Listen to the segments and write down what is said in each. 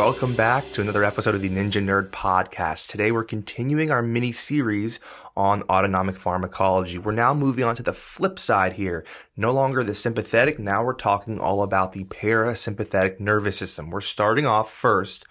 Welcome back to another episode of the Ninja Nerd Podcast. Today we're continuing our mini series on autonomic pharmacology. We're now moving on to the flip side here. No longer the sympathetic, now we're talking all about the parasympathetic nervous system. We're starting off first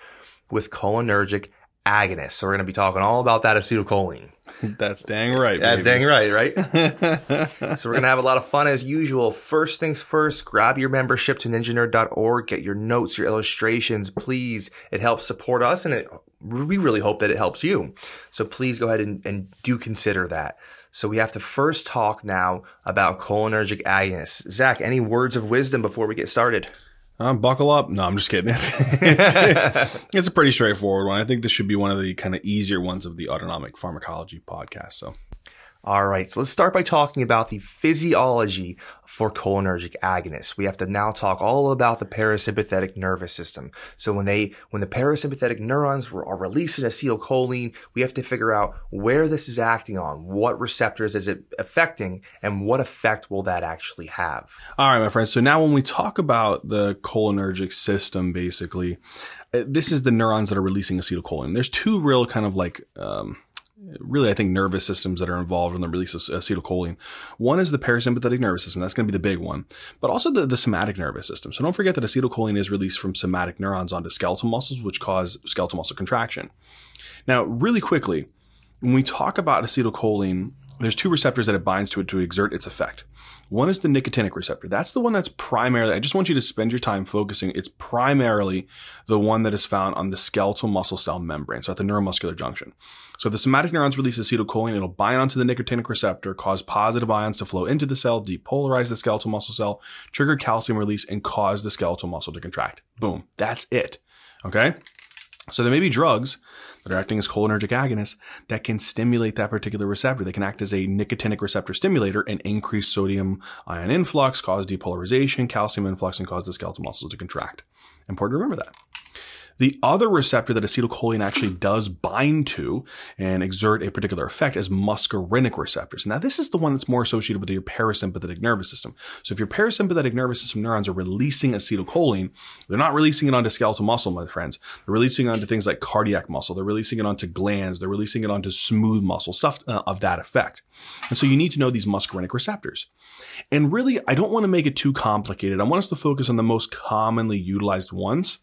with cholinergic agonists. So we're going to be talking all about that acetylcholine. That's dang right. That's baby. dang right, right? so we're going to have a lot of fun as usual. First things first, grab your membership to ninjanerd.org, get your notes, your illustrations, please. It helps support us and it, we really hope that it helps you. So please go ahead and, and do consider that. So we have to first talk now about cholinergic agonists. Zach, any words of wisdom before we get started? Uh, buckle up. No, I'm just kidding. It's, it's, it's a pretty straightforward one. I think this should be one of the kind of easier ones of the autonomic pharmacology podcast. So All right, so let's start by talking about the physiology for cholinergic agonists. We have to now talk all about the parasympathetic nervous system. So when they, when the parasympathetic neurons are releasing acetylcholine, we have to figure out where this is acting on, what receptors is it affecting, and what effect will that actually have. All right, my friends. So now when we talk about the cholinergic system, basically, uh, this is the neurons that are releasing acetylcholine. There's two real kind of like, um, really, I think nervous systems that are involved in the release of acetylcholine. One is the parasympathetic nervous system. That's going to be the big one, but also the, the somatic nervous system. So don't forget that acetylcholine is released from somatic neurons onto skeletal muscles, which cause skeletal muscle contraction. Now, really quickly, when we talk about acetylcholine, there's two receptors that it binds to it to exert its effect. One is the nicotinic receptor. That's the one that's primarily, I just want you to spend your time focusing. It's primarily the one that is found on the skeletal muscle cell membrane, so at the neuromuscular junction. So if the somatic neurons release acetylcholine, it'll bind onto the nicotinic receptor, cause positive ions to flow into the cell, depolarize the skeletal muscle cell, trigger calcium release, and cause the skeletal muscle to contract. Boom. That's it. Okay? So there may be drugs that are acting as cholinergic agonists that can stimulate that particular receptor. They can act as a nicotinic receptor stimulator and increase sodium ion influx, cause depolarization, calcium influx, and cause the skeletal muscles to contract. Important to remember that. The other receptor that acetylcholine actually does bind to and exert a particular effect is muscarinic receptors. Now, this is the one that's more associated with your parasympathetic nervous system. So if your parasympathetic nervous system neurons are releasing acetylcholine, they're not releasing it onto skeletal muscle, my friends. They're releasing it onto things like cardiac muscle. They're releasing it onto glands. They're releasing it onto smooth muscle, stuff uh, of that effect. And so you need to know these muscarinic receptors. And really, I don't want to make it too complicated. I want us to focus on the most commonly utilized ones.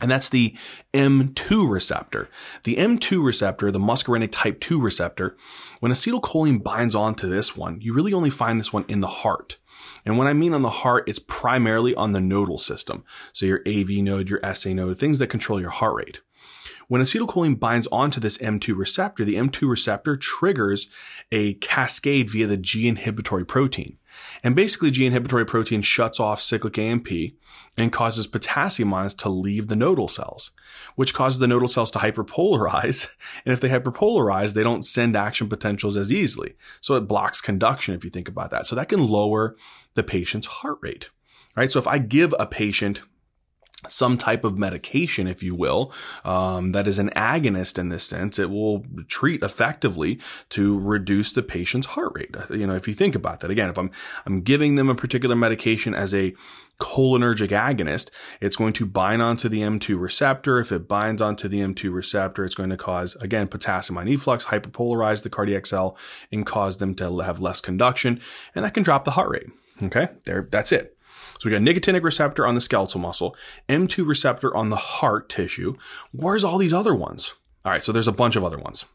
And that's the M2 receptor. The M2 receptor, the muscarinic type 2 receptor, when acetylcholine binds onto this one, you really only find this one in the heart. And when I mean on the heart, it's primarily on the nodal system. So your AV node, your SA node, things that control your heart rate. When acetylcholine binds onto this M2 receptor, the M2 receptor triggers a cascade via the G inhibitory protein. And basically, G inhibitory protein shuts off cyclic AMP and causes potassium ions to leave the nodal cells, which causes the nodal cells to hyperpolarize. And if they hyperpolarize, they don't send action potentials as easily. So it blocks conduction if you think about that. So that can lower the patient's heart rate, right? So if I give a patient some type of medication, if you will, um, that is an agonist in this sense. It will treat effectively to reduce the patient's heart rate. You know, if you think about that again, if I'm I'm giving them a particular medication as a cholinergic agonist, it's going to bind onto the M2 receptor. If it binds onto the M2 receptor, it's going to cause again potassium ion efflux, hyperpolarize the cardiac cell, and cause them to have less conduction, and that can drop the heart rate. Okay, there, that's it. So we got nicotinic receptor on the skeletal muscle, M2 receptor on the heart tissue. Where's all these other ones? All right, so there's a bunch of other ones.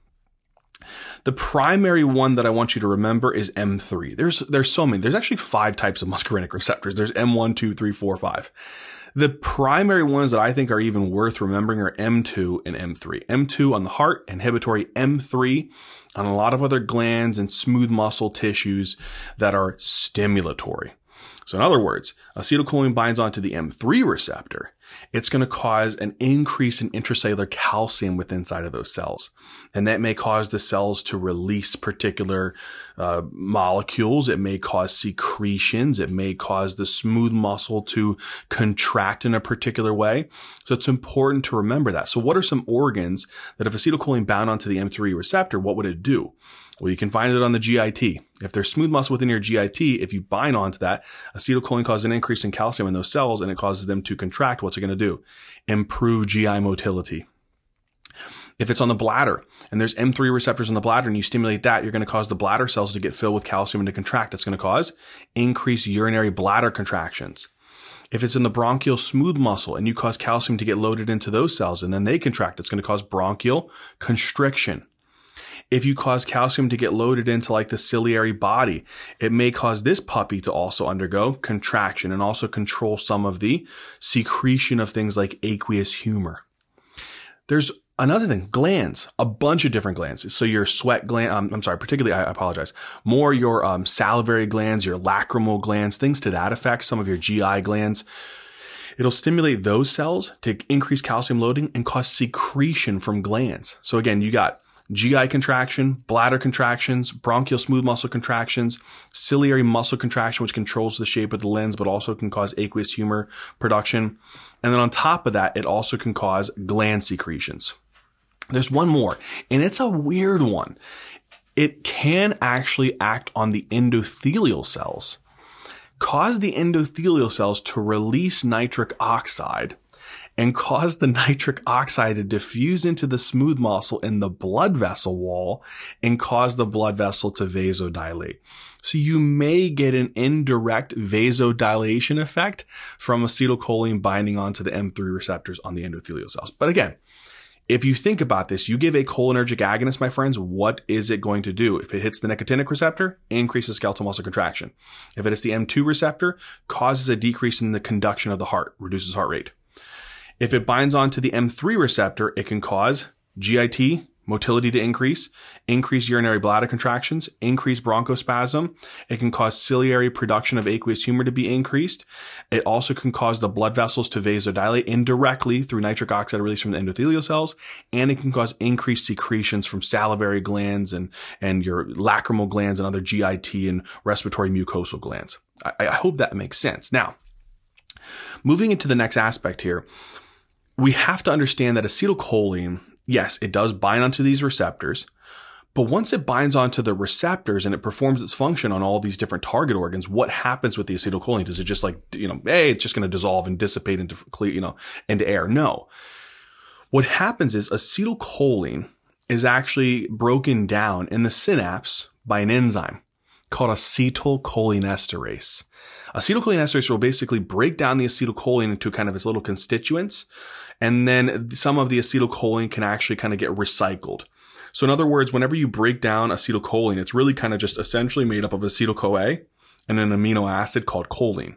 The primary one that I want you to remember is M3. There's there's so many. There's actually five types of muscarinic receptors. There's M1, 2, 3, 4, 5. The primary ones that I think are even worth remembering are M2 and M3. M2 on the heart, inhibitory, M3 on a lot of other glands and smooth muscle tissues that are stimulatory. So in other words, acetylcholine binds onto the M3 receptor. It's going to cause an increase in intracellular calcium within inside of those cells. And that may cause the cells to release particular uh, molecules. It may cause secretions. It may cause the smooth muscle to contract in a particular way. So it's important to remember that. So what are some organs that if acetylcholine bound onto the M3 receptor, what would it do? Well, you can find it on the GIT. If there's smooth muscle within your GIT, if you bind onto that, acetylcholine causes an increase in calcium in those cells and it causes them to contract. What's it going to do? Improve GI motility. If it's on the bladder and there's M3 receptors in the bladder and you stimulate that, you're going to cause the bladder cells to get filled with calcium and to contract. It's going to cause increased urinary bladder contractions. If it's in the bronchial smooth muscle and you cause calcium to get loaded into those cells and then they contract, it's going to cause bronchial constriction. If you cause calcium to get loaded into like the ciliary body, it may cause this puppy to also undergo contraction and also control some of the secretion of things like aqueous humor. There's Another thing, glands, a bunch of different glands. So your sweat gland, um, I'm sorry, particularly, I apologize, more your um, salivary glands, your lacrimal glands, things to that effect, some of your GI glands. It'll stimulate those cells to increase calcium loading and cause secretion from glands. So again, you got GI contraction, bladder contractions, bronchial smooth muscle contractions, ciliary muscle contraction, which controls the shape of the lens, but also can cause aqueous humor production. And then on top of that, it also can cause gland secretions. There's one more, and it's a weird one. It can actually act on the endothelial cells, cause the endothelial cells to release nitric oxide and cause the nitric oxide to diffuse into the smooth muscle in the blood vessel wall and cause the blood vessel to vasodilate. So you may get an indirect vasodilation effect from acetylcholine binding onto the M3 receptors on the endothelial cells. But again, if you think about this, you give a cholinergic agonist, my friends, what is it going to do? If it hits the nicotinic receptor, increases skeletal muscle contraction. If it hits the M2 receptor, causes a decrease in the conduction of the heart, reduces heart rate. If it binds onto the M3 receptor, it can cause GIT, motility to increase, increase urinary bladder contractions, increase bronchospasm. It can cause ciliary production of aqueous humor to be increased. It also can cause the blood vessels to vasodilate indirectly through nitric oxide release from the endothelial cells, and it can cause increased secretions from salivary glands and, and your lacrimal glands and other GIT and respiratory mucosal glands. I, I hope that makes sense. Now, moving into the next aspect here, we have to understand that acetylcholine yes, it does bind onto these receptors. But once it binds onto the receptors and it performs its function on all these different target organs, what happens with the acetylcholine? Does it just like, you know, hey, it's just going to dissolve and dissipate into clear, you know, into air? No. What happens is acetylcholine is actually broken down in the synapse by an enzyme called acetylcholinesterase. Acetylcholinesterase will basically break down the acetylcholine into kind of its little constituents and then some of the acetylcholine can actually kind of get recycled. So in other words, whenever you break down acetylcholine, it's really kind of just essentially made up of acetyl CoA and an amino acid called choline.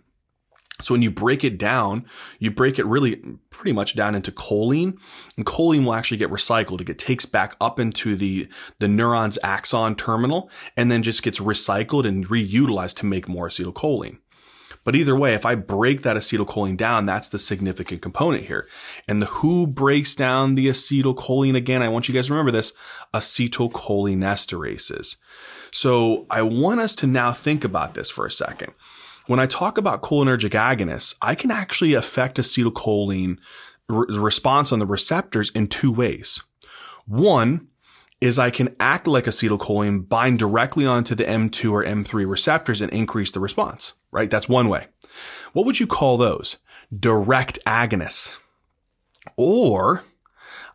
So when you break it down, you break it really pretty much down into choline and choline will actually get recycled. It takes back up into the, the neuron's axon terminal and then just gets recycled and reutilized to make more acetylcholine. But either way, if I break that acetylcholine down, that's the significant component here. And the who breaks down the acetylcholine again, I want you guys to remember this, acetylcholinesterases. So I want us to now think about this for a second. When I talk about cholinergic agonists, I can actually affect acetylcholine response on the receptors in two ways. One, is I can act like acetylcholine, bind directly onto the M2 or M3 receptors and increase the response, right? That's one way. What would you call those? Direct agonists. Or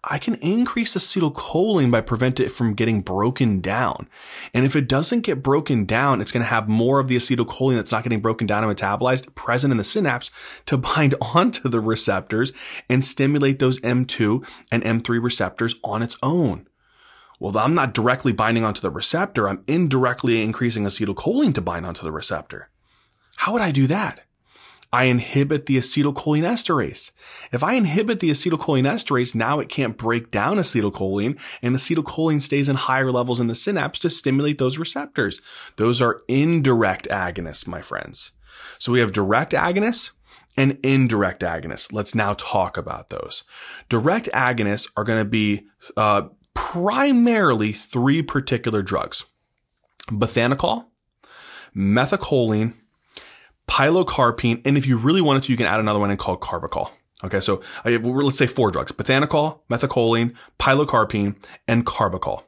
I can increase acetylcholine by prevent it from getting broken down. And if it doesn't get broken down, it's going to have more of the acetylcholine that's not getting broken down and metabolized present in the synapse to bind onto the receptors and stimulate those M2 and M3 receptors on its own. Well, I'm not directly binding onto the receptor. I'm indirectly increasing acetylcholine to bind onto the receptor. How would I do that? I inhibit the acetylcholinesterase. If I inhibit the acetylcholinesterase, now it can't break down acetylcholine and acetylcholine stays in higher levels in the synapse to stimulate those receptors. Those are indirect agonists, my friends. So we have direct agonists and indirect agonists. Let's now talk about those. Direct agonists are going to be uh, primarily three particular drugs bethanechol, methacholine, pilocarpine, and if you really wanted to, you can add another one and call carbachol. Okay, so uh, have, let's say four drugs bethanechol, methacholine, pilocarpine, and carbachol.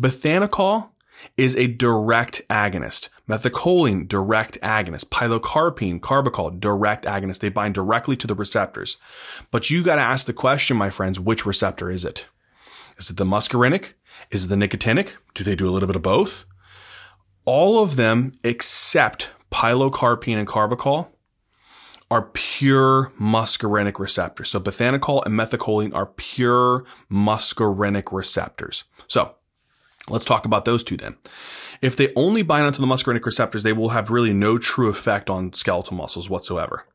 Bethanechol is a direct agonist. Methacholine, direct agonist. Pilocarpine, carbachol, direct agonist. They bind directly to the receptors. But you got to ask the question, my friends, which receptor is it? Is it the muscarinic? Is it the nicotinic? Do they do a little bit of both? All of them except pilocarpine and carbachol are pure muscarinic receptors. So bethanechol and methacholine are pure muscarinic receptors. So let's talk about those two then. If they only bind onto the muscarinic receptors, they will have really no true effect on skeletal muscles whatsoever.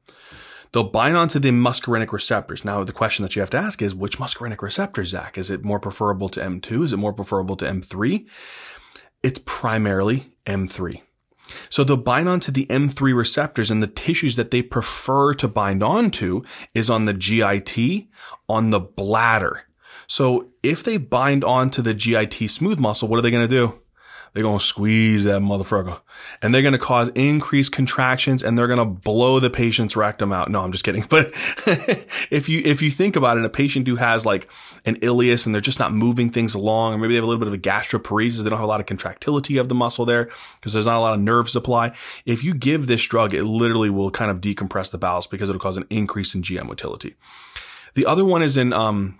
They'll bind onto the muscarinic receptors. Now, the question that you have to ask is which muscarinic receptor, Zach? Is it more preferable to M2? Is it more preferable to M3? It's primarily M3. So they'll bind onto the M3 receptors and the tissues that they prefer to bind onto is on the GIT, on the bladder. So if they bind onto the GIT smooth muscle, what are they going to do? They're going to squeeze that motherfucker and they're going to cause increased contractions and they're going to blow the patient's rectum out. No, I'm just kidding. But if you, if you think about it, a patient who has like an ileus and they're just not moving things along, or maybe they have a little bit of a gastroparesis, they don't have a lot of contractility of the muscle there because there's not a lot of nerve supply. If you give this drug, it literally will kind of decompress the bowels because it'll cause an increase in GI motility. The other one is in, um,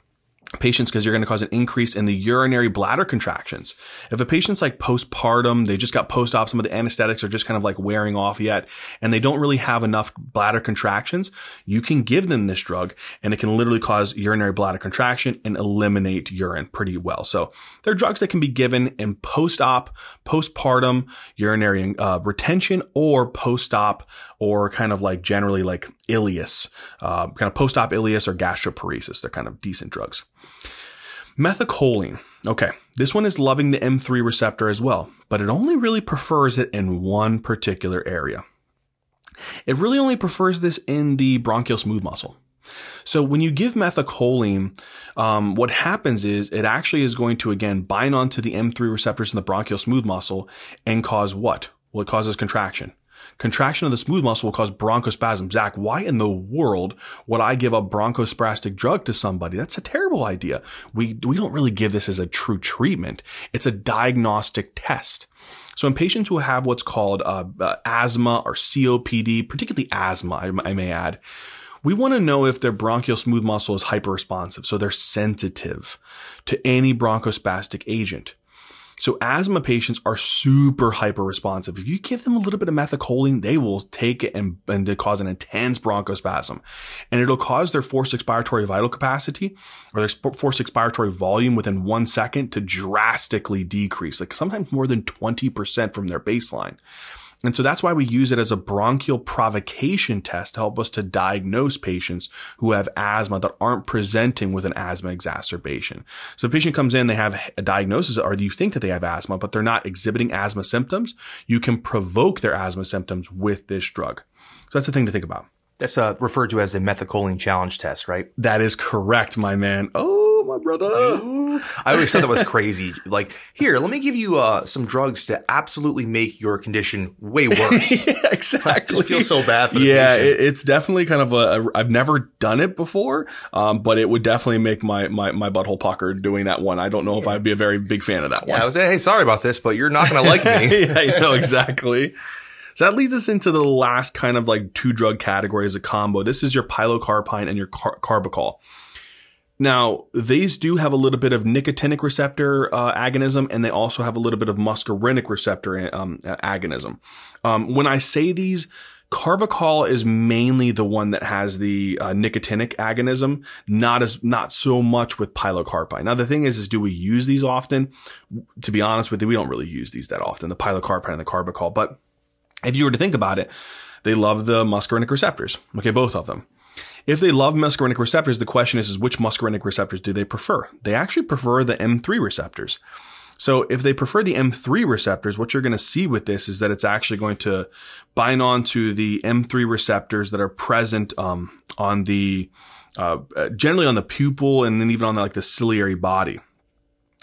patients because you're going to cause an increase in the urinary bladder contractions. If a patient's like postpartum, they just got post-op, some of the anesthetics are just kind of like wearing off yet, and they don't really have enough bladder contractions, you can give them this drug and it can literally cause urinary bladder contraction and eliminate urine pretty well. So there are drugs that can be given in post-op, postpartum urinary uh, retention or post-op or kind of like generally like ileus, uh, kind of post-op ileus or gastroparesis. They're kind of decent drugs. Methacholine. Okay, this one is loving the M3 receptor as well, but it only really prefers it in one particular area. It really only prefers this in the bronchial smooth muscle. So when you give methacholine, um, what happens is it actually is going to again bind onto the M3 receptors in the bronchial smooth muscle and cause what? Well, it causes contraction. Contraction of the smooth muscle will cause bronchospasm. Zach, why in the world would I give a bronchospastic drug to somebody? That's a terrible idea. We, we don't really give this as a true treatment. It's a diagnostic test. So in patients who have what's called uh, uh, asthma or COPD, particularly asthma, I, I may add, we want to know if their bronchial smooth muscle is hyperresponsive. So they're sensitive to any bronchospastic agent. So asthma patients are super hyper responsive. If you give them a little bit of methacholine, they will take it and, and cause an intense bronchospasm. And it'll cause their forced expiratory vital capacity or their forced expiratory volume within one second to drastically decrease, like sometimes more than 20% from their baseline. And so that's why we use it as a bronchial provocation test to help us to diagnose patients who have asthma that aren't presenting with an asthma exacerbation. So a patient comes in, they have a diagnosis or you think that they have asthma, but they're not exhibiting asthma symptoms. You can provoke their asthma symptoms with this drug. So that's the thing to think about. That's uh, referred to as the methacholine challenge test, right? That is correct, my man. Oh, brother. I always thought that was crazy. Like, here, let me give you uh, some drugs to absolutely make your condition way worse. yeah, exactly. I just feel so bad for the yeah, patient. it, it's definitely kind of a, a. I've never done it before, um, but it would definitely make my my my butthole pucker doing that one. I don't know if I'd be a very big fan of that yeah, one. I was saying, hey, sorry about this, but you're not going to like me. yeah, I know exactly. So that leads us into the last kind of like two drug category as a combo. This is your pilocarpine and your car- carbachol. Now, these do have a little bit of nicotinic receptor uh, agonism, and they also have a little bit of muscarinic receptor um, agonism. Um, when I say these, Carbachol is mainly the one that has the uh, nicotinic agonism, not as not so much with pilocarpine. Now the thing is, is do we use these often? To be honest with you, we don't really use these that often, the pilocarpine and the carbachol. But if you were to think about it, they love the muscarinic receptors. Okay, both of them. If they love muscarinic receptors, the question is, is which muscarinic receptors do they prefer? They actually prefer the M3 receptors. So if they prefer the M3 receptors, what you're going to see with this is that it's actually going to bind onto the M3 receptors that are present um, on the uh, generally on the pupil and then even on the, like the ciliary body.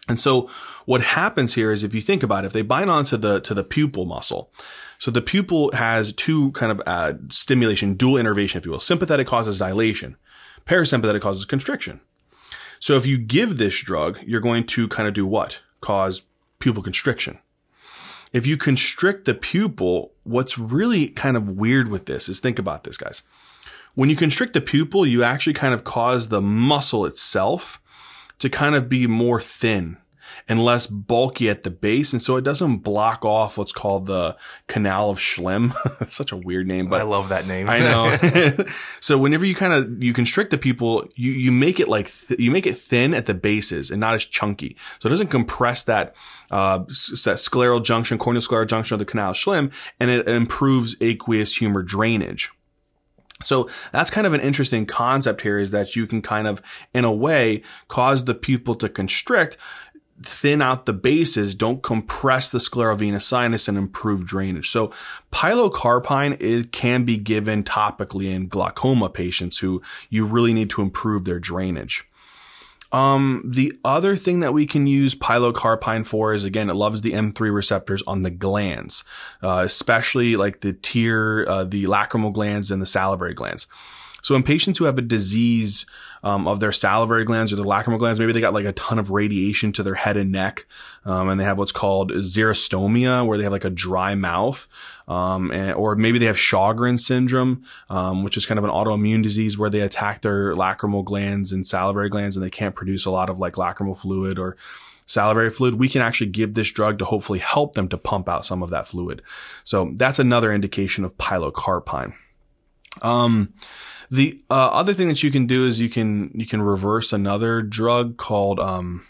And so what happens here is if you think about it, if they bind onto the to the pupil muscle, so the pupil has two kind of uh, stimulation, dual innervation, if you will. Sympathetic causes dilation, parasympathetic causes constriction. So if you give this drug, you're going to kind of do what? Cause pupil constriction. if you constrict the pupil, what's really kind of weird with this is think about this, guys. When you constrict the pupil, you actually kind of cause the muscle itself to kind of be more thin and less bulky at the base. And so it doesn't block off what's called the canal of Schlemm. Such a weird name, but I love that name. I know. so whenever you kind of, you constrict the people, you, you make it like, th- you make it thin at the bases and not as chunky. So it doesn't compress that, uh, s- that scleral junction, corneal scleral junction of the canal of Schlemm and it improves aqueous humor drainage. So that's kind of an interesting concept here is that you can kind of, in a way, cause the pupil to constrict, thin out the bases, don't compress the sclerovenous sinus and improve drainage. So pilocarpine can be given topically in glaucoma patients who you really need to improve their drainage. Um, the other thing that we can use pilocarpine for is again, it loves the M3 receptors on the glands, uh, especially like the tear, uh, the lacrimal glands and the salivary glands. So in patients who have a disease um, of their salivary glands or the lacrimal glands, maybe they got like a ton of radiation to their head and neck, um, and they have what's called xerostomia, where they have like a dry mouth, um, and, or maybe they have Sjogren syndrome, um, which is kind of an autoimmune disease where they attack their lacrimal glands and salivary glands, and they can't produce a lot of like lacrimal fluid or salivary fluid, we can actually give this drug to hopefully help them to pump out some of that fluid. So that's another indication of pilocarpine. Um, the uh, other thing that you can do is you can you can reverse another drug called um,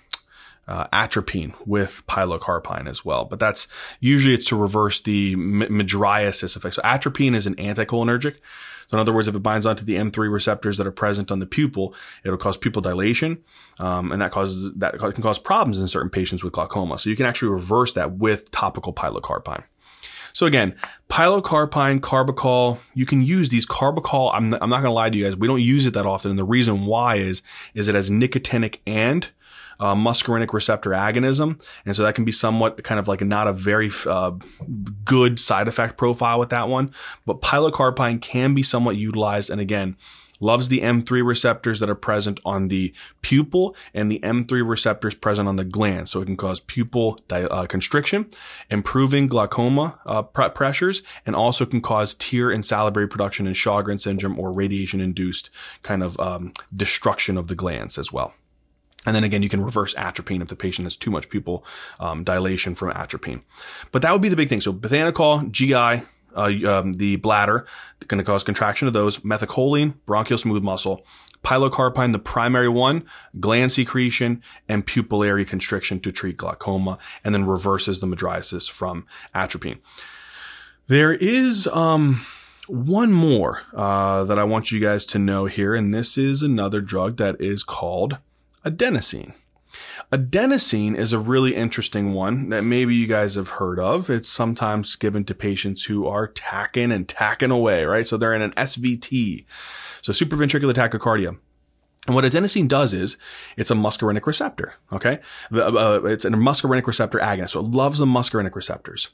uh, atropine with pilocarpine as well, but that's usually it's to reverse the m- mydriasis effect. So atropine is an anticholinergic. So in other words, if it binds onto the M3 receptors that are present on the pupil, it'll cause pupil dilation, um, and that causes that can cause problems in certain patients with glaucoma. So you can actually reverse that with topical pilocarpine. So again, pilocarpine, carbachol, you can use these carbachol. I'm, I'm not going to lie to you guys. We don't use it that often. And the reason why is, is it has nicotinic and uh, muscarinic receptor agonism. And so that can be somewhat kind of like not a very uh, good side effect profile with that one. But pilocarpine can be somewhat utilized. And again, loves the M3 receptors that are present on the pupil and the M3 receptors present on the gland. So it can cause pupil di- uh, constriction, improving glaucoma uh, pr- pressures, and also can cause tear and salivary production in Sjogren syndrome or radiation induced kind of um, destruction of the glands as well. And then again, you can reverse atropine if the patient has too much pupil um, dilation from atropine. But that would be the big thing. So bethanechol, GI, uh, um, the bladder, going to cause contraction of those. Methacholine, bronchial smooth muscle. Pilocarpine, the primary one, gland secretion and pupillary constriction to treat glaucoma, and then reverses the mydriasis from atropine. There is um, one more uh, that I want you guys to know here, and this is another drug that is called adenosine. Adenosine is a really interesting one that maybe you guys have heard of. It's sometimes given to patients who are tacking and tacking away, right? So they're in an SVT. So supraventricular tachycardia. And what adenosine does is it's a muscarinic receptor. Okay. The, uh, it's a muscarinic receptor agonist. So it loves the muscarinic receptors.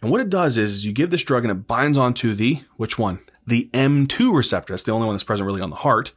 And what it does is, is you give this drug and it binds onto the, which one? The M2 receptor. That's the only one that's present really on the heart.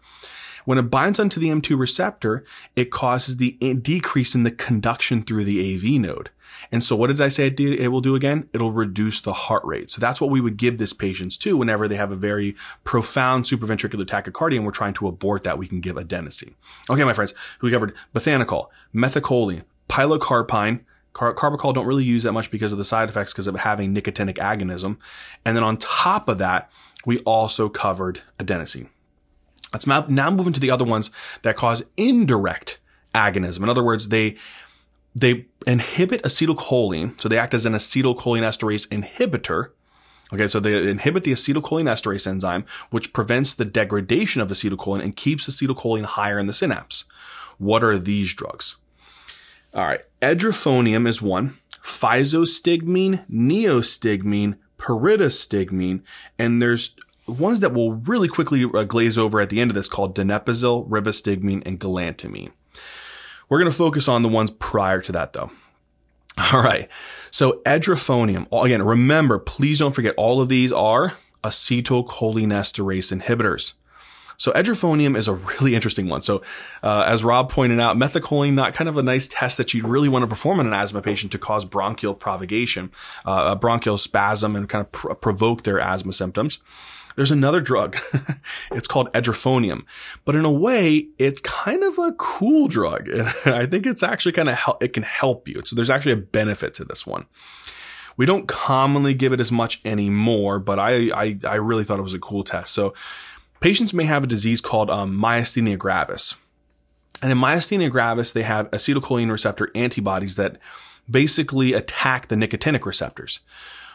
When it binds onto the M2 receptor, it causes the decrease in the conduction through the AV node. And so what did I say it, will do again? It'll reduce the heart rate. So that's what we would give this patients to whenever they have a very profound supraventricular tachycardia and we're trying to abort that, we can give adenosine. Okay, my friends, we covered bethanechol, methacholine, pilocarpine, Car- carbachol don't really use that much because of the side effects because of having nicotinic agonism. And then on top of that, we also covered adenosine. Let's now move into the other ones that cause indirect agonism. In other words, they they inhibit acetylcholine, so they act as an acetylcholinesterase inhibitor. Okay, so they inhibit the acetylcholinesterase enzyme, which prevents the degradation of acetylcholine and keeps acetylcholine higher in the synapse. What are these drugs? All right, edrophonium is one, physostigmine, neostigmine, pyridostigmine, and there's ones that we'll really quickly uh, glaze over at the end of this called donepezil, rivastigmine, and galantamine. We're going to focus on the ones prior to that though. All right. So edrophonium. Again, remember, please don't forget all of these are acetylcholinesterase inhibitors. So edrophonium is a really interesting one. So, uh, as Rob pointed out, methacholine, not kind of a nice test that you'd really want to perform on an asthma patient to cause bronchial provocation, uh, a bronchial spasm and kind of pr- provoke their asthma symptoms. There's another drug. it's called edrophonium, but in a way, it's kind of a cool drug. I think it's actually kind of help, it can help you. So there's actually a benefit to this one. We don't commonly give it as much anymore, but I, I, I really thought it was a cool test. So patients may have a disease called um, myasthenia gravis. And in myasthenia gravis, they have acetylcholine receptor antibodies that basically attack the nicotinic receptors.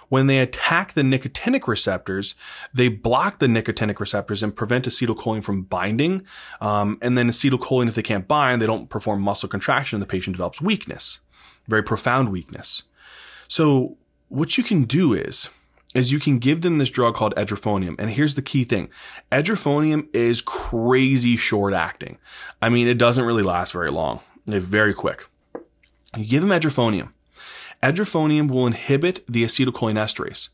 When they attack the nicotinic receptors, they block the nicotinic receptors and prevent acetylcholine from binding. Um, and then acetylcholine, if they can't bind, they don't perform muscle contraction and the patient develops weakness, very profound weakness. So what you can do is, is you can give them this drug called edrophonium. And here's the key thing. Edrophonium is crazy short acting. I mean, it doesn't really last very long. It's very quick. You give them edrophonium. Edrophonium will inhibit the acetylcholinesterase.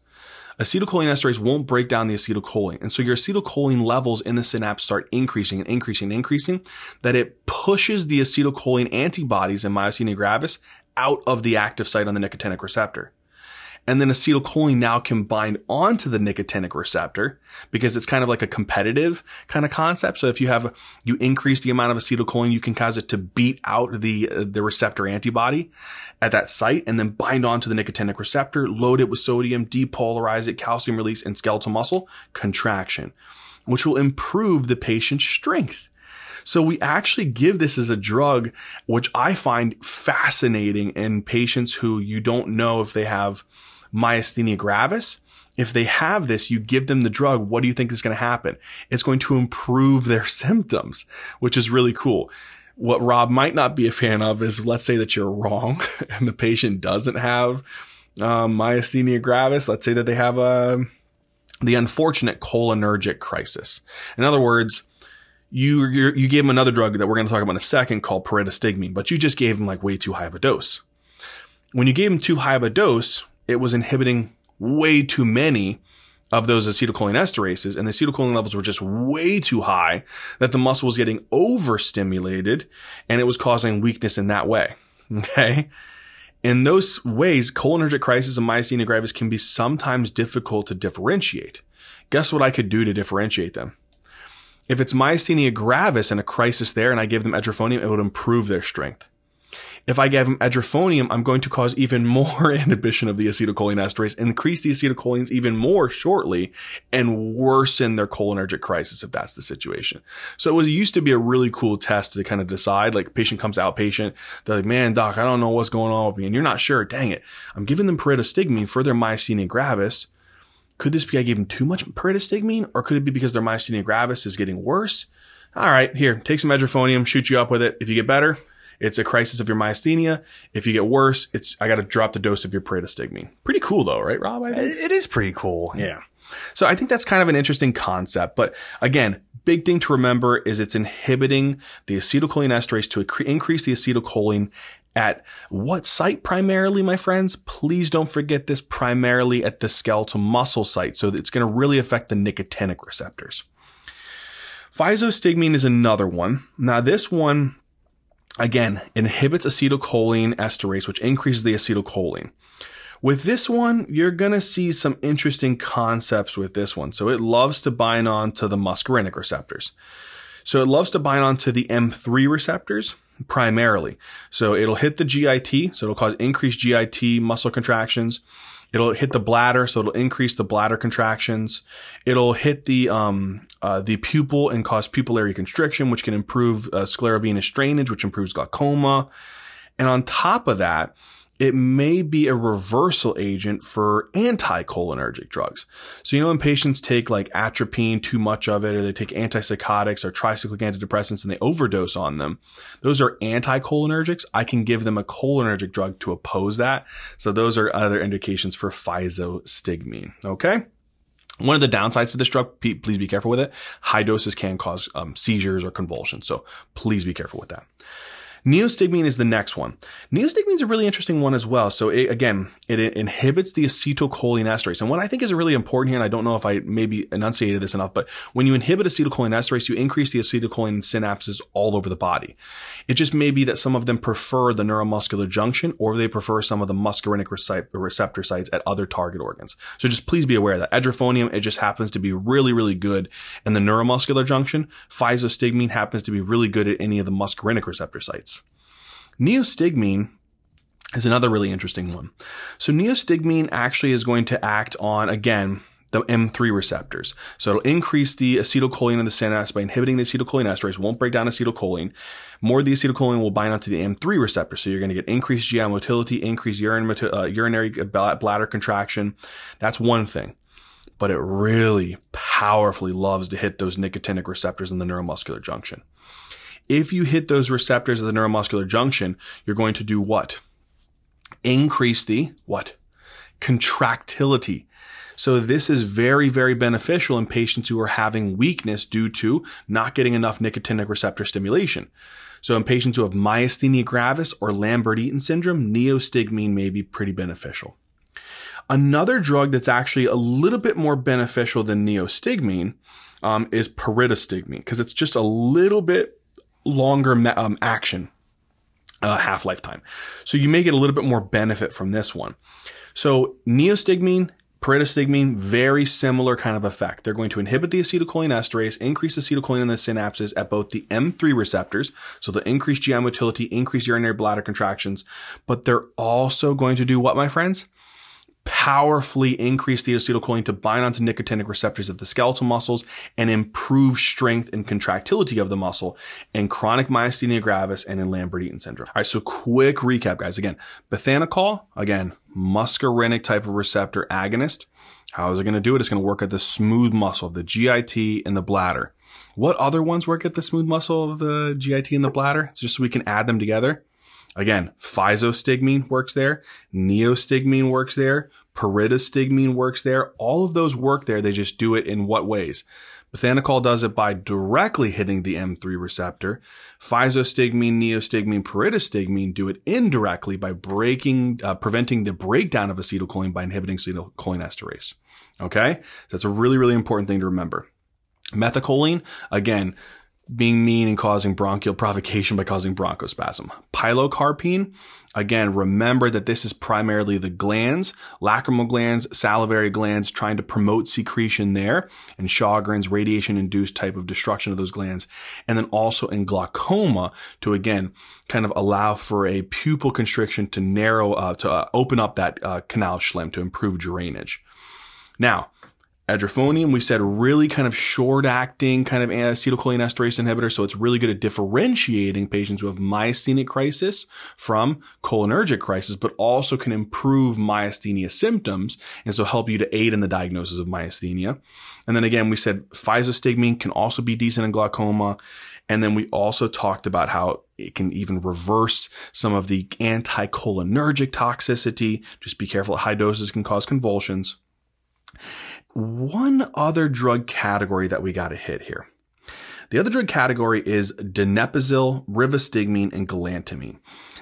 Acetylcholinesterase won't break down the acetylcholine. And so your acetylcholine levels in the synapse start increasing and increasing and increasing that it pushes the acetylcholine antibodies in myasthenia gravis out of the active site on the nicotinic receptor. And then acetylcholine now can bind onto the nicotinic receptor because it's kind of like a competitive kind of concept. So if you have, you increase the amount of acetylcholine, you can cause it to beat out the, uh, the receptor antibody at that site and then bind onto the nicotinic receptor, load it with sodium, depolarize it, calcium release and skeletal muscle contraction, which will improve the patient's strength. So we actually give this as a drug, which I find fascinating in patients who you don't know if they have myasthenia gravis. If they have this, you give them the drug. What do you think is going to happen? It's going to improve their symptoms, which is really cool. What Rob might not be a fan of is let's say that you're wrong and the patient doesn't have um, myasthenia gravis. Let's say that they have a, uh, the unfortunate cholinergic crisis. In other words, you you gave them another drug that we're going to talk about in a second called pyridostigmine, but you just gave them like way too high of a dose. When you gave them too high of a dose, it was inhibiting way too many of those acetylcholine esterases and the acetylcholine levels were just way too high that the muscle was getting overstimulated and it was causing weakness in that way. Okay. In those ways, cholinergic crisis and myasthenia gravis can be sometimes difficult to differentiate. Guess what I could do to differentiate them? If it's myasthenia gravis and a crisis there and I give them edrophonium, it would improve their strength. If I give them edrophonium, I'm going to cause even more inhibition of the acetylcholine esterase, increase the acetylcholines even more shortly, and worsen their cholinergic crisis if that's the situation. So it was it used to be a really cool test to kind of decide. Like patient comes outpatient, they're like, "Man, doc, I don't know what's going on with me," and you're not sure. Dang it, I'm giving them pyridostigmine for their myasthenia gravis. Could this be I gave them too much pyridostigmine, or could it be because their myasthenia gravis is getting worse? All right, here, take some edrophonium, shoot you up with it. If you get better, it's a crisis of your myasthenia. If you get worse, it's I got to drop the dose of your pyridostigmine. Pretty cool though, right, Rob? It is pretty cool. Yeah. So I think that's kind of an interesting concept. But again, big thing to remember is it's inhibiting the acetylcholine esterase to increase the acetylcholine at what site primarily, my friends? Please don't forget this primarily at the skeletal muscle site. So it's going to really affect the nicotinic receptors. Physostigmine is another one. Now this one again, inhibits acetylcholine esterase, which increases the acetylcholine. With this one, you're going to see some interesting concepts with this one. So it loves to bind on to the muscarinic receptors. So it loves to bind on to the M3 receptors primarily. So it'll hit the GIT. So it'll cause increased GIT muscle contractions. It'll hit the bladder, so it'll increase the bladder contractions. It'll hit the um, uh, the pupil and cause pupillary constriction, which can improve uh, sclerovenous drainage, which improves glaucoma. And on top of that, it may be a reversal agent for anticholinergic drugs. So, you know, when patients take like atropine, too much of it, or they take antipsychotics or tricyclic antidepressants and they overdose on them, those are anticholinergics. I can give them a cholinergic drug to oppose that. So those are other indications for physostigmine. Okay. One of the downsides to this drug, please be careful with it. High doses can cause um, seizures or convulsions. So please be careful with that. Neostigmine is the next one. Neostigmine is a really interesting one as well. So it, again, it, it, inhibits the acetylcholinesterase. And what I think is really important here, and I don't know if I maybe enunciated this enough, but when you inhibit acetylcholinesterase, you increase the acetylcholine synapses all over the body. It just may be that some of them prefer the neuromuscular junction or they prefer some of the muscarinic receptor sites at other target organs. So just please be aware that edrophonium, it just happens to be really, really good in the neuromuscular junction. Physostigmine happens to be really good at any of the muscarinic receptor sites. Neostigmine is another really interesting one. So neostigmine actually is going to act on, again, the M3 receptors. So it'll increase the acetylcholine in the synapse by inhibiting the acetylcholinesterase, won't break down acetylcholine. More of the acetylcholine will bind onto the M3 receptor. So you're going to get increased GI motility, increased urine, uh, urinary bladder contraction. That's one thing. But it really powerfully loves to hit those nicotinic receptors in the neuromuscular junction. If you hit those receptors at the neuromuscular junction, you're going to do what? Increase the what? Contractility. So this is very, very beneficial in patients who are having weakness due to not getting enough nicotinic receptor stimulation. So in patients who have myasthenia gravis or Lambert-Eaton syndrome, neostigmine may be pretty beneficial. Another drug that's actually a little bit more beneficial than neostigmine um, is pyridostigmine because it's just a little bit longer um, action uh, half lifetime. So you may get a little bit more benefit from this one. So neostigmine, pyridostigmine, very similar kind of effect. They're going to inhibit the acetylcholinesterase, increase acetylcholine in the synapses at both the M3 receptors, so the increased GI motility, increased urinary bladder contractions, but they're also going to do what, my friends? Powerfully increase the acetylcholine to bind onto nicotinic receptors of the skeletal muscles and improve strength and contractility of the muscle in chronic myasthenia gravis and in Lambert-Eaton syndrome. All right, so quick recap, guys. Again, bethanechol, again, muscarinic type of receptor agonist. How is it going to do it? It's going to work at the smooth muscle of the GIT and the bladder. What other ones work at the smooth muscle of the GIT and the bladder? It's just so we can add them together. Again, physostigmine works there, neostigmine works there, pyridostigmine works there. All of those work there. They just do it in what ways? Bethanechol does it by directly hitting the M3 receptor. Physostigmine, neostigmine, pyridostigmine do it indirectly by breaking, uh, preventing the breakdown of acetylcholine by inhibiting acetylcholinesterase. Okay? So that's a really, really important thing to remember. Methacholine, again, being mean and causing bronchial provocation by causing bronchospasm. Pilocarpine, again, remember that this is primarily the glands, lacrimal glands, salivary glands, trying to promote secretion there, and Sjogren's radiation-induced type of destruction of those glands. And then also in glaucoma to, again, kind of allow for a pupil constriction to narrow, uh, to uh, open up that uh, canal schlemm to improve drainage. Now, Edrophonium, we said really kind of short acting kind of acetylcholinesterase inhibitor. So it's really good at differentiating patients who have myasthenic crisis from cholinergic crisis, but also can improve myasthenia symptoms. And so help you to aid in the diagnosis of myasthenia. And then again, we said physostigmine can also be decent in glaucoma. And then we also talked about how it can even reverse some of the anticholinergic toxicity. Just be careful at high doses can cause convulsions one other drug category that we got to hit here. The other drug category is donepezil, rivastigmine, and galantamine.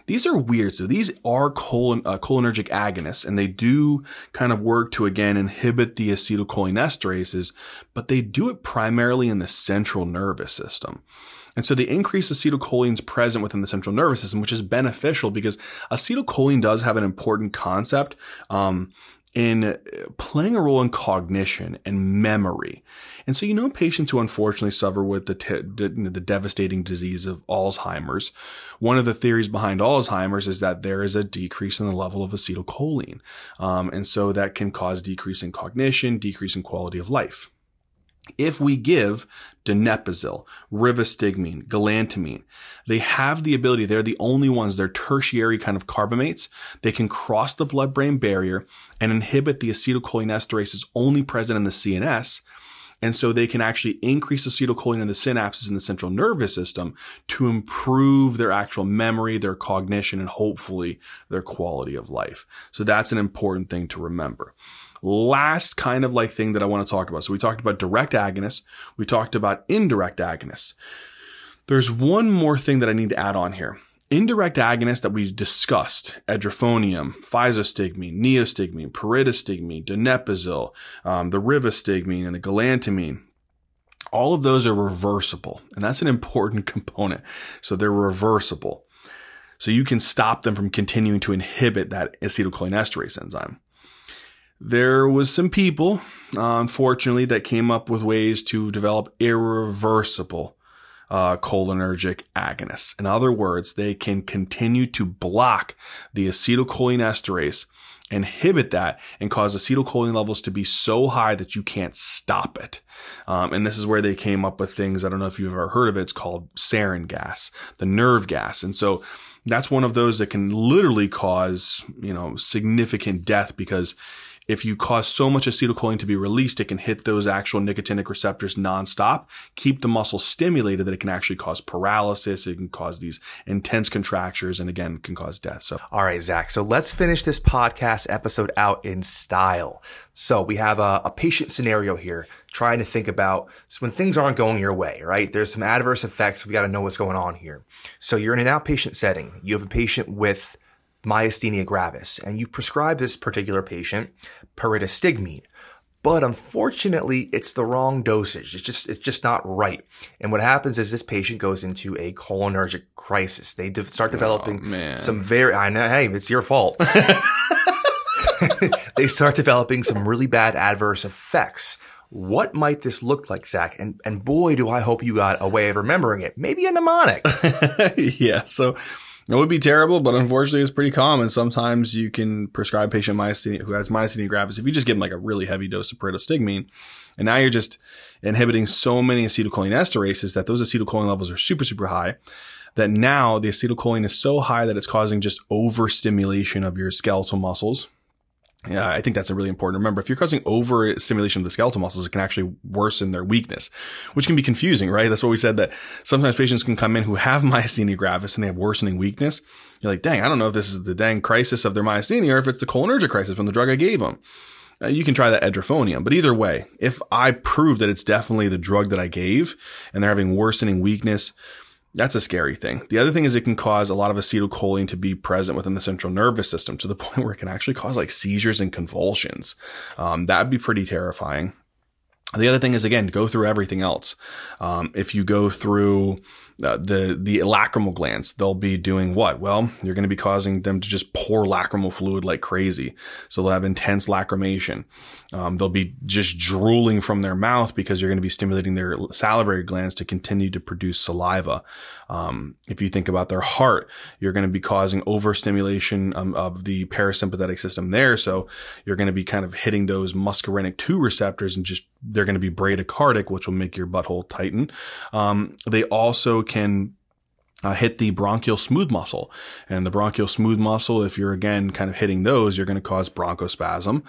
These are weird. So these are colon, uh, cholinergic agonists and they do kind of work to again inhibit the acetylcholinesterases, but they do it primarily in the central nervous system. And so the increase acetylcholine is present within the central nervous system, which is beneficial because acetylcholine does have an important concept. Um, in playing a role in cognition and memory. And so, you know, patients who unfortunately suffer with the, te- the devastating disease of Alzheimer's, one of the theories behind Alzheimer's is that there is a decrease in the level of acetylcholine. Um, and so that can cause decrease in cognition, decrease in quality of life. If we give donepezil, rivastigmine, galantamine, they have the ability, they're the only ones, they're tertiary kind of carbamates. They can cross the blood-brain barrier and inhibit the acetylcholinesterases only present in the CNS. And so they can actually increase acetylcholine in the synapses in the central nervous system to improve their actual memory, their cognition, and hopefully their quality of life. So that's an important thing to remember last kind of like thing that I want to talk about. So we talked about direct agonists. We talked about indirect agonists. There's one more thing that I need to add on here. indirect agonists that we discussed, edrophonium, physostigmine, neostigmine, pyridostigmine, donepezil, um, the rivastigmine, and the galantamine, all of those are reversible. And that's an important component. So they're reversible. So you can stop them from continuing to inhibit that acetylcholinesterase enzyme. There was some people, uh, unfortunately, that came up with ways to develop irreversible uh, cholinergic agonists. In other words, they can continue to block the acetylcholinesterase, inhibit that, and cause acetylcholine levels to be so high that you can't stop it. Um, and this is where they came up with things. I don't know if you've ever heard of it. It's called sarin gas, the nerve gas. And so that's one of those that can literally cause, you know, significant death because if you cause so much acetylcholine to be released, it can hit those actual nicotinic receptors nonstop, keep the muscle stimulated that it can actually cause paralysis. It can cause these intense contractures and again, can cause death. So, all right, Zach. So let's finish this podcast episode out in style. So we have a, a patient scenario here trying to think about so when things aren't going your way, right? There's some adverse effects. We got to know what's going on here. So you're in an outpatient setting. You have a patient with myasthenia gravis, and you prescribe this particular patient pyridostigmine. But unfortunately, it's the wrong dosage. It's just, it's just not right. And what happens is this patient goes into a cholinergic crisis. They de- start developing oh, some very, I know, hey, it's your fault. they start developing some really bad adverse effects. What might this look like, Zach? And and boy, do I hope you got a way of remembering it. Maybe a mnemonic. yeah. So it would be terrible, but unfortunately it's pretty common. Sometimes you can prescribe patient myasthenia who has myasthenia gravis if you just give them like a really heavy dose of pyridostigmine. And now you're just inhibiting so many acetylcholinesterases that those acetylcholine levels are super, super high that now the acetylcholine is so high that it's causing just overstimulation of your skeletal muscles yeah, I think that's a really important. Remember, if you're causing overstimulation of the skeletal muscles, it can actually worsen their weakness, which can be confusing, right? That's what we said that sometimes patients can come in who have myasthenia gravis and they have worsening weakness. You're like, dang, I don't know if this is the dang crisis of their myasthenia or if it's the cholinergic crisis from the drug I gave them. Uh, you can try that edrophonium, but either way, if I prove that it's definitely the drug that I gave and they're having worsening weakness, that's a scary thing. The other thing is it can cause a lot of acetylcholine to be present within the central nervous system to the point where it can actually cause like seizures and convulsions. Um, that'd be pretty terrifying. The other thing is again, go through everything else. Um, if you go through uh, the the lacrimal glands, they'll be doing what? Well, you're going to be causing them to just pour lacrimal fluid like crazy. So they'll have intense lacrimation. Um, they'll be just drooling from their mouth because you're going to be stimulating their salivary glands to continue to produce saliva. Um, if you think about their heart, you're going to be causing overstimulation um, of the parasympathetic system there. So you're going to be kind of hitting those muscarinic 2 receptors and just they're going to be bradycardic, which will make your butthole tighten. Um, they also can uh, hit the bronchial smooth muscle. And the bronchial smooth muscle, if you're again kind of hitting those, you're going to cause bronchospasm.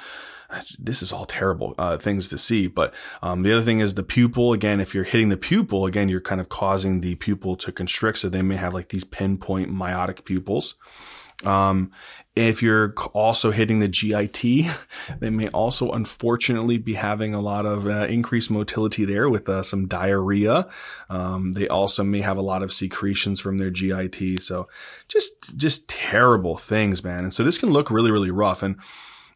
This is all terrible uh, things to see. But um, the other thing is the pupil. Again, if you're hitting the pupil, again, you're kind of causing the pupil to constrict. So they may have like these pinpoint miotic pupils. Um, if you're also hitting the GIT, they may also unfortunately be having a lot of uh, increased motility there with uh, some diarrhea. Um, they also may have a lot of secretions from their GIT. So just, just terrible things, man. And so this can look really, really rough. And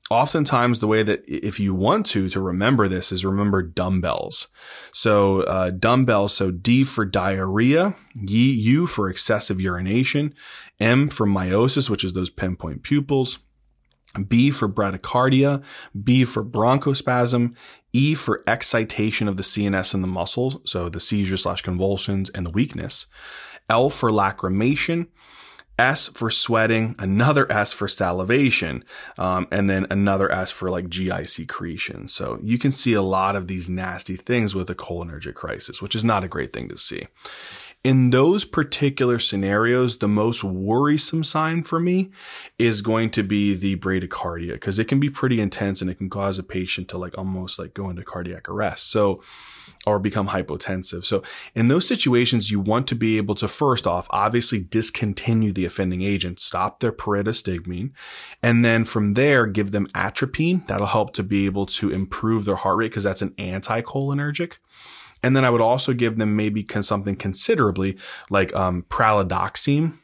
oftentimes the way that if you want to to remember this is remember dumbbells. So uh, dumbbells so d for diarrhea u for excessive urination m for miosis which is those pinpoint pupils B for bradycardia, B for bronchospasm, E for excitation of the CNS and the muscles, so the seizure slash convulsions and the weakness, L for lacrimation, S for sweating, another S for salivation, um, and then another S for like GI secretion. So you can see a lot of these nasty things with a cholinergic crisis, which is not a great thing to see. In those particular scenarios, the most worrisome sign for me is going to be the bradycardia because it can be pretty intense and it can cause a patient to like almost like go into cardiac arrest. So or become hypotensive. So in those situations, you want to be able to first off, obviously discontinue the offending agent, stop their pyridostigmine, and then from there, give them atropine. That'll help to be able to improve their heart rate because that's an anticholinergic. And then I would also give them maybe something considerably like um, pralidoxime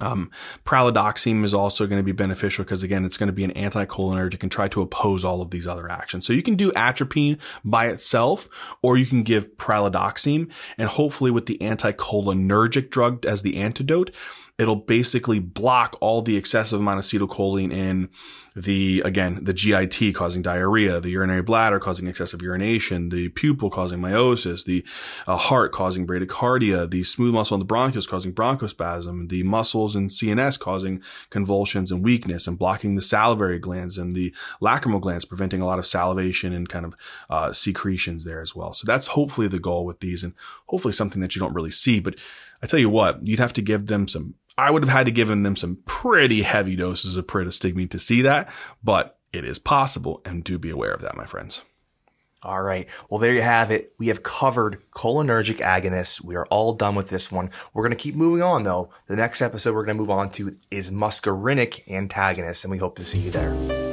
Um, pralidoxime is also going to be beneficial because again, it's going to be an anticholinergic and try to oppose all of these other actions. So you can do atropine by itself, or you can give pralidoxime, and hopefully with the anticholinergic drug as the antidote, it'll basically block all the excessive amount of acetylcholine in the, again, the GIT causing diarrhea, the urinary bladder causing excessive urination, the pupil causing miosis, the uh, heart causing bradycardia, the smooth muscle in the bronchus causing bronchospasm, the muscles in CNS causing convulsions and weakness and blocking the salivary glands and the lacrimal glands, preventing a lot of salivation and kind of uh, secretions there as well. So that's hopefully the goal with these and hopefully something that you don't really see. But I tell you what, you'd have to give them some I would have had to give them some pretty heavy doses of pyridostigmine to see that, but it is possible, and do be aware of that, my friends. All right. Well, there you have it. We have covered cholinergic agonists. We are all done with this one. We're going to keep moving on, though. The next episode we're going to move on to is muscarinic antagonists, and we hope to see you there.